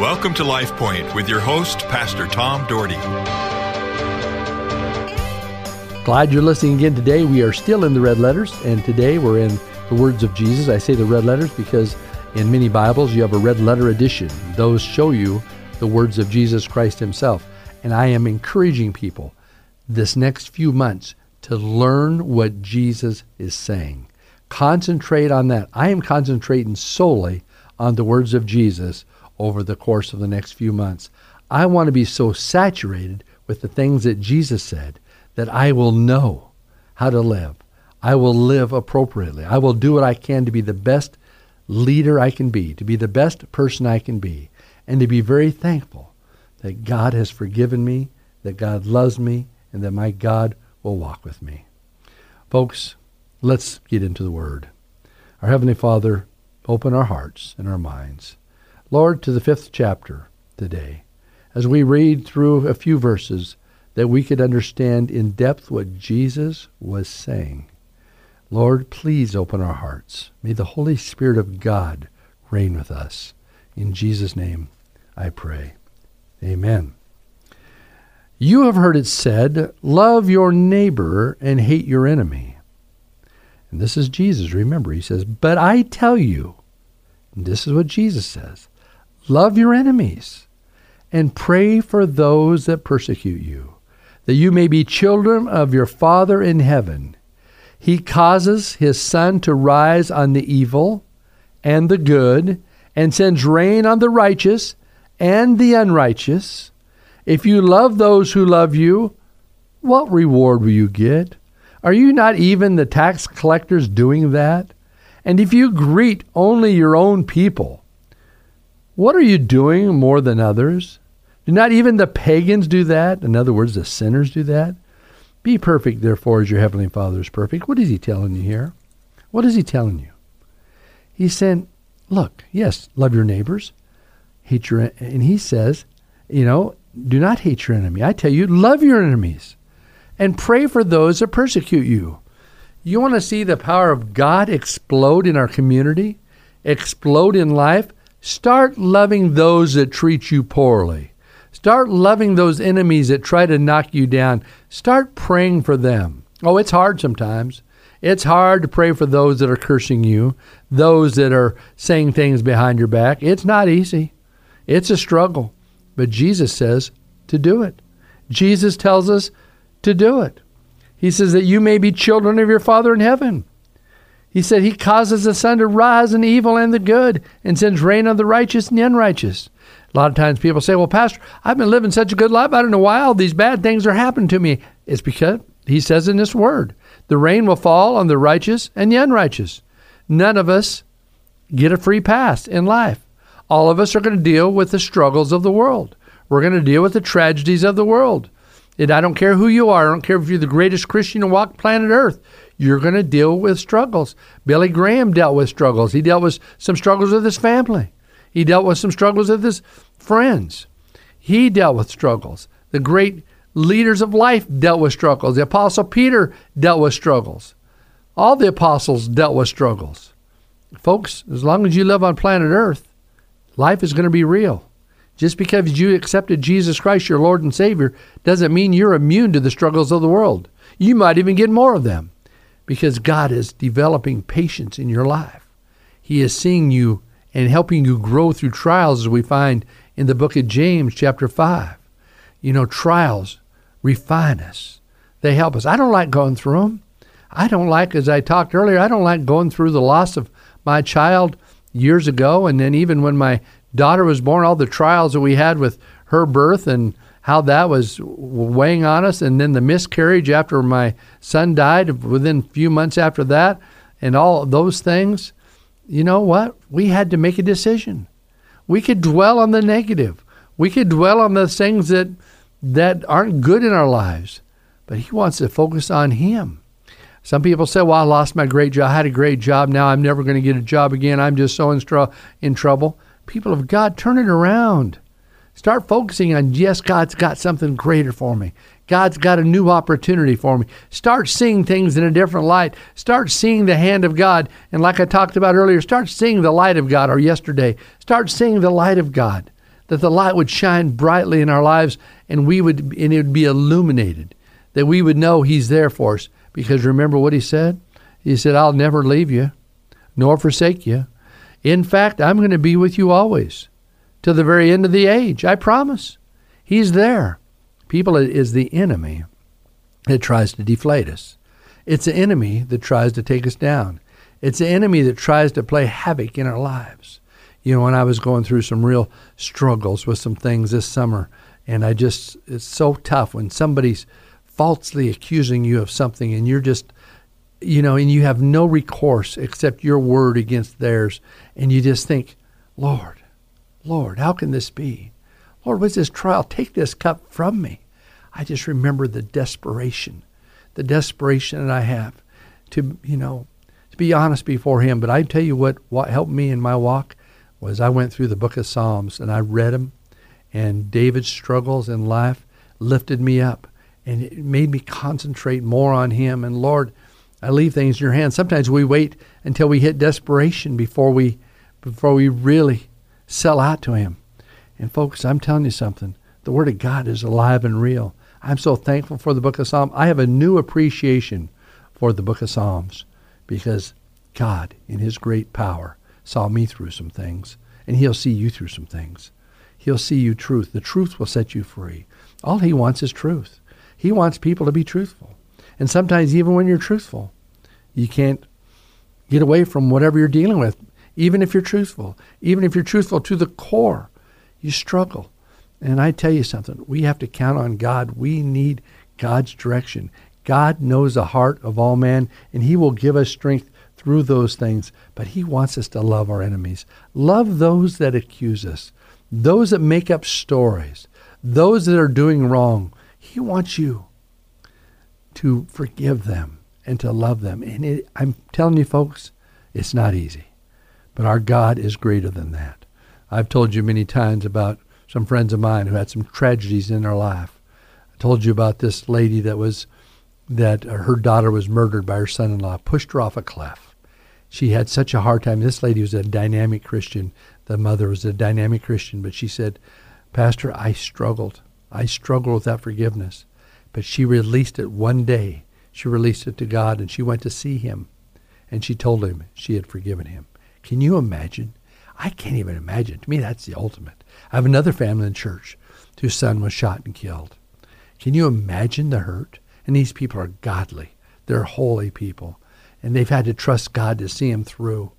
Welcome to Life Point with your host, Pastor Tom Dougherty. Glad you're listening again today. We are still in the red letters, and today we're in the words of Jesus. I say the red letters because in many Bibles you have a red letter edition. Those show you the words of Jesus Christ Himself. And I am encouraging people this next few months to learn what Jesus is saying. Concentrate on that. I am concentrating solely on the words of Jesus over the course of the next few months. I want to be so saturated with the things that Jesus said that I will know how to live. I will live appropriately. I will do what I can to be the best leader I can be, to be the best person I can be, and to be very thankful that God has forgiven me, that God loves me, and that my God will walk with me. Folks, let's get into the Word. Our Heavenly Father, open our hearts and our minds. Lord, to the fifth chapter today, as we read through a few verses that we could understand in depth what Jesus was saying. Lord, please open our hearts. May the Holy Spirit of God reign with us. In Jesus' name I pray. Amen. You have heard it said, Love your neighbor and hate your enemy. And this is Jesus. Remember, he says, But I tell you, and this is what Jesus says love your enemies and pray for those that persecute you, that you may be children of your Father in heaven. He causes his sun to rise on the evil and the good, and sends rain on the righteous and the unrighteous. If you love those who love you, what reward will you get? Are you not even the tax collectors doing that? And if you greet only your own people, what are you doing more than others? Do not even the pagans do that? In other words, the sinners do that? Be perfect, therefore, as your heavenly Father is perfect. What is he telling you here? What is he telling you? He's saying, look, yes, love your neighbors, hate your, and he says, you know, do not hate your enemy. I tell you, love your enemies and pray for those that persecute you. You want to see the power of God explode in our community, explode in life? Start loving those that treat you poorly. Start loving those enemies that try to knock you down. Start praying for them. Oh, it's hard sometimes. It's hard to pray for those that are cursing you, those that are saying things behind your back. It's not easy. It's a struggle. But Jesus says to do it. Jesus tells us to do it. He says that you may be children of your Father in heaven. He said he causes the sun to rise in the evil and the good and sends rain on the righteous and the unrighteous. A lot of times people say, Well, Pastor, I've been living such a good life. I don't know why all these bad things are happening to me. It's because he says in this word, the rain will fall on the righteous and the unrighteous. None of us get a free pass in life. All of us are going to deal with the struggles of the world. We're going to deal with the tragedies of the world. And I don't care who you are. I don't care if you're the greatest Christian to walk planet Earth. You're going to deal with struggles. Billy Graham dealt with struggles. He dealt with some struggles with his family. He dealt with some struggles with his friends. He dealt with struggles. The great leaders of life dealt with struggles. The Apostle Peter dealt with struggles. All the apostles dealt with struggles. Folks, as long as you live on planet Earth, life is going to be real. Just because you accepted Jesus Christ, your Lord and Savior, doesn't mean you're immune to the struggles of the world. You might even get more of them because God is developing patience in your life. He is seeing you and helping you grow through trials, as we find in the book of James, chapter 5. You know, trials refine us, they help us. I don't like going through them. I don't like, as I talked earlier, I don't like going through the loss of my child years ago, and then even when my daughter was born, all the trials that we had with her birth and how that was weighing on us, and then the miscarriage after my son died within a few months after that, and all those things. You know what? We had to make a decision. We could dwell on the negative. We could dwell on the things that that aren't good in our lives, but He wants to focus on Him. Some people say, "Well, I lost my great job. I had a great job. Now I'm never going to get a job again. I'm just so in, in trouble." People of God, turn it around. Start focusing on, yes, God's got something greater for me. God's got a new opportunity for me. Start seeing things in a different light. Start seeing the hand of God. And like I talked about earlier, start seeing the light of God, or yesterday, start seeing the light of God. that the light would shine brightly in our lives and we would and it would be illuminated, that we would know He's there for us. Because remember what He said? He said, I'll never leave you nor forsake you. In fact, I'm going to be with you always to the very end of the age. I promise. He's there. People is the enemy that tries to deflate us. It's the enemy that tries to take us down. It's the enemy that tries to play havoc in our lives. You know, when I was going through some real struggles with some things this summer, and I just, it's so tough when somebody's falsely accusing you of something and you're just, you know, and you have no recourse except your word against theirs. And you just think, Lord, Lord, how can this be? Lord, what's this trial? Take this cup from me. I just remember the desperation, the desperation that I have to, you know, to be honest before Him. But I tell you what, what helped me in my walk was I went through the book of Psalms and I read them, and David's struggles in life lifted me up and it made me concentrate more on Him. And Lord, I leave things in your hands. Sometimes we wait until we hit desperation before we before we really sell out to Him. And folks, I'm telling you something. The Word of God is alive and real. I'm so thankful for the book of Psalms. I have a new appreciation for the book of Psalms because God, in His great power, saw me through some things, and He'll see you through some things. He'll see you truth. The truth will set you free. All He wants is truth. He wants people to be truthful. And sometimes, even when you're truthful, you can't get away from whatever you're dealing with, even if you're truthful. Even if you're truthful to the core, you struggle. And I tell you something, we have to count on God. We need God's direction. God knows the heart of all man, and He will give us strength through those things. But He wants us to love our enemies, love those that accuse us, those that make up stories, those that are doing wrong. He wants you to forgive them and to love them. And it, I'm telling you, folks, it's not easy. But our God is greater than that. I've told you many times about some friends of mine who had some tragedies in their life. I told you about this lady that was that uh, her daughter was murdered by her son-in-law, pushed her off a cliff. She had such a hard time. This lady was a dynamic Christian. The mother was a dynamic Christian, but she said, "Pastor, I struggled. I struggled with that forgiveness." But she released it one day. She released it to God and she went to see him and she told him she had forgiven him. Can you imagine? I can't even imagine. To me, that's the ultimate. I have another family in church whose son was shot and killed. Can you imagine the hurt? And these people are godly. They're holy people. And they've had to trust God to see them through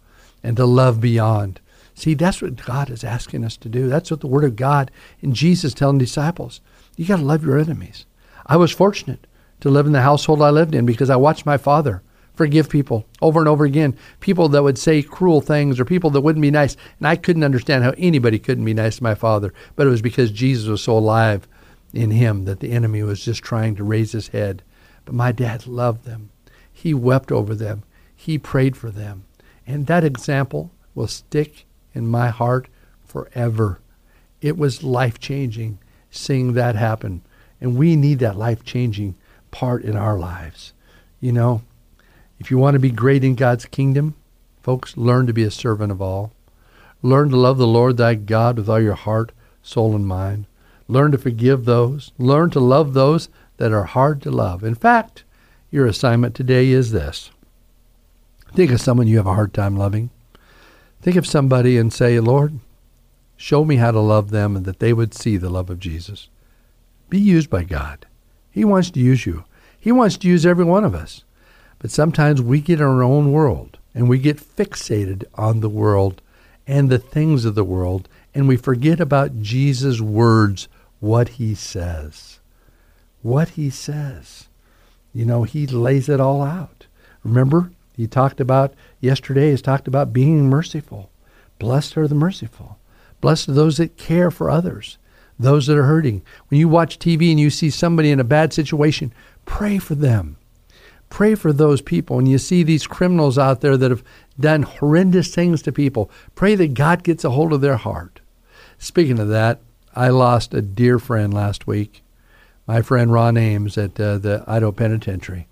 and to love beyond. See, that's what God is asking us to do. That's what the Word of God and Jesus telling disciples. You got to love your enemies. I was fortunate to live in the household I lived in because I watched my father forgive people over and over again. People that would say cruel things or people that wouldn't be nice. And I couldn't understand how anybody couldn't be nice to my father. But it was because Jesus was so alive in him that the enemy was just trying to raise his head. But my dad loved them. He wept over them. He prayed for them. And that example will stick in my heart forever. It was life changing seeing that happen. And we need that life changing part in our lives. You know, if you want to be great in God's kingdom, folks, learn to be a servant of all. Learn to love the Lord thy God with all your heart, soul, and mind. Learn to forgive those. Learn to love those that are hard to love. In fact, your assignment today is this. Think of someone you have a hard time loving. Think of somebody and say, Lord, show me how to love them and that they would see the love of Jesus. Be used by God. He wants to use you. He wants to use every one of us. But sometimes we get in our own world and we get fixated on the world and the things of the world and we forget about Jesus' words, what he says. What he says. You know, he lays it all out. Remember, he talked about yesterday, he's talked about being merciful. Blessed are the merciful. Blessed are those that care for others, those that are hurting. When you watch TV and you see somebody in a bad situation, pray for them. Pray for those people. When you see these criminals out there that have done horrendous things to people, pray that God gets a hold of their heart. Speaking of that, I lost a dear friend last week, my friend Ron Ames at uh, the Idaho Penitentiary.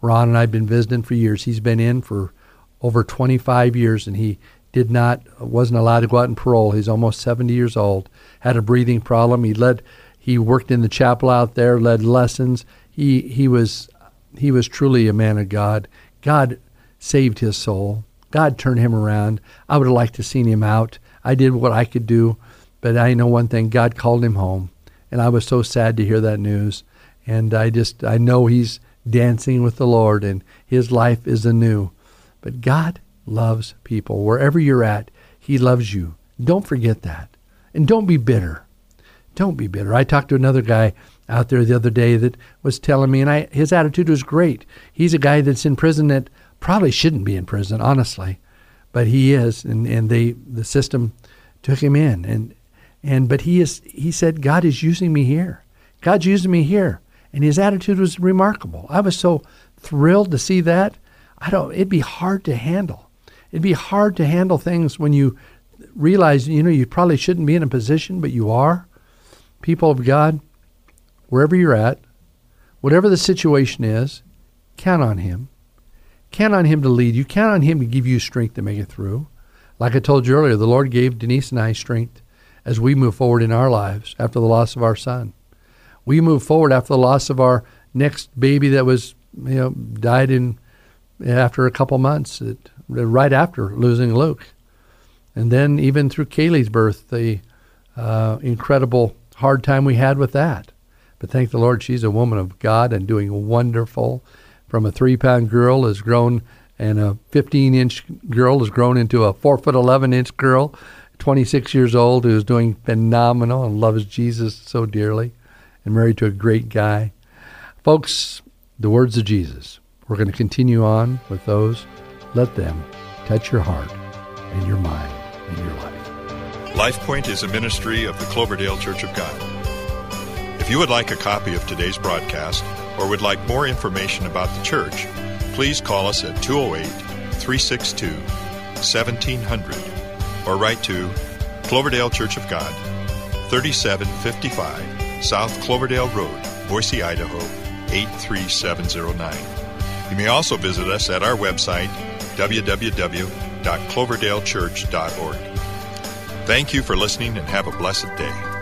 Ron and I have been visiting for years. He's been in for over 25 years, and he did not wasn't allowed to go out and parole. He's almost 70 years old. Had a breathing problem. He led he worked in the chapel out there, led lessons. He he was he was truly a man of God. God saved his soul. God turned him around. I would have liked to seen him out. I did what I could do, but I know one thing: God called him home, and I was so sad to hear that news. And I just I know he's dancing with the Lord, and his life is anew. But God loves people wherever you're at. He loves you. Don't forget that, and don't be bitter. Don't be bitter. I talked to another guy out there the other day that was telling me, and I, his attitude was great. He's a guy that's in prison that probably shouldn't be in prison, honestly, but he is, and and they the system took him in, and and but he is he said God is using me here, God's using me here, and his attitude was remarkable. I was so thrilled to see that. I don't. It'd be hard to handle. It'd be hard to handle things when you realize you know you probably shouldn't be in a position, but you are. People of God, wherever you're at, whatever the situation is, count on Him. Count on Him to lead you. Count on Him to give you strength to make it through. Like I told you earlier, the Lord gave Denise and I strength as we move forward in our lives after the loss of our son. We move forward after the loss of our next baby that was, you know, died in after a couple months, it, right after losing Luke. And then even through Kaylee's birth, the uh, incredible hard time we had with that. But thank the Lord, she's a woman of God and doing wonderful from a three pound girl has grown, and a 15 inch girl has grown into a four foot 11 inch girl, 26 years old, who's doing phenomenal and loves Jesus so dearly, and married to a great guy. Folks, the words of Jesus. We're going to continue on with those. Let them touch your heart and your mind and your life. LifePoint is a ministry of the Cloverdale Church of God. If you would like a copy of today's broadcast, or would like more information about the church, please call us at 208 362 1700 or write to Cloverdale Church of God, 3755 South Cloverdale Road, Boise, Idaho 83709. You may also visit us at our website, www.cloverdalechurch.org. Thank you for listening and have a blessed day.